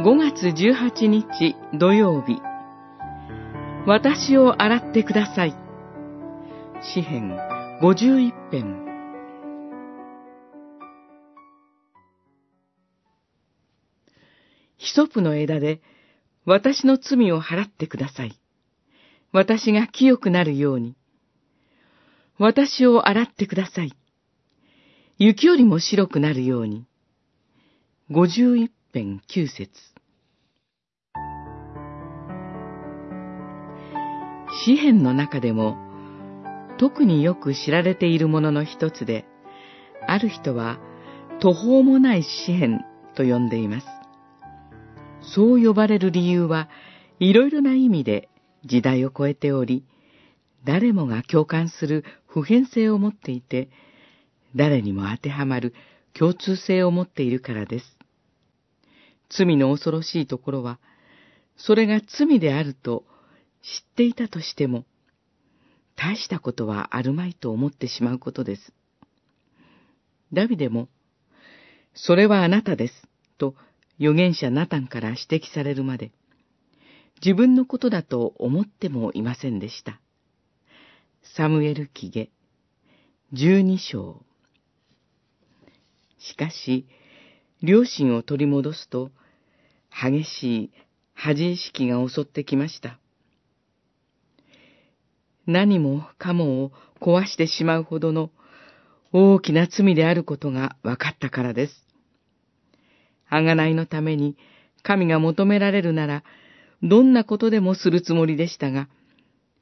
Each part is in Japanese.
5月18日土曜日私を洗ってください詩編51編ヒソプの枝で私の罪を払ってください。私が清くなるように。私を洗ってください。雪よりも白くなるように。五十一編九節詩篇の中でも特によく知られているものの一つで、ある人は途方もない詩篇と呼んでいます。そう呼ばれる理由はいろいろな意味で時代を超えており、誰もが共感する普遍性を持っていて、誰にも当てはまる共通性を持っているからです。罪の恐ろしいところは、それが罪であると知っていたとしても、大したことはあるまいと思ってしまうことです。ダビデも、それはあなたです、と預言者ナタンから指摘されるまで、自分のことだと思ってもいませんでした。サムエル記下、十二章。しかし、両親を取り戻すと、激しい恥意識が襲ってきました。何もかもを壊してしまうほどの大きな罪であることが分かったからです。あがないのために神が求められるなら、どんなことでもするつもりでしたが、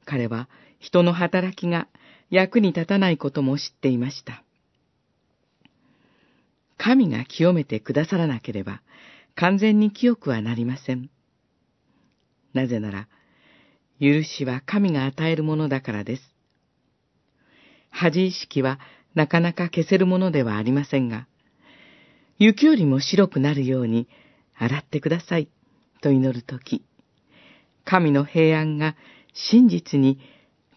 彼は人の働きが役に立たないことも知っていました。神が清めてくださらなければ、完全に清くはなりません。なぜなら、許しは神が与えるものだからです。恥意識はなかなか消せるものではありませんが、雪よりも白くなるように洗ってくださいと祈るとき、神の平安が真実に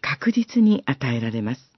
確実に与えられます。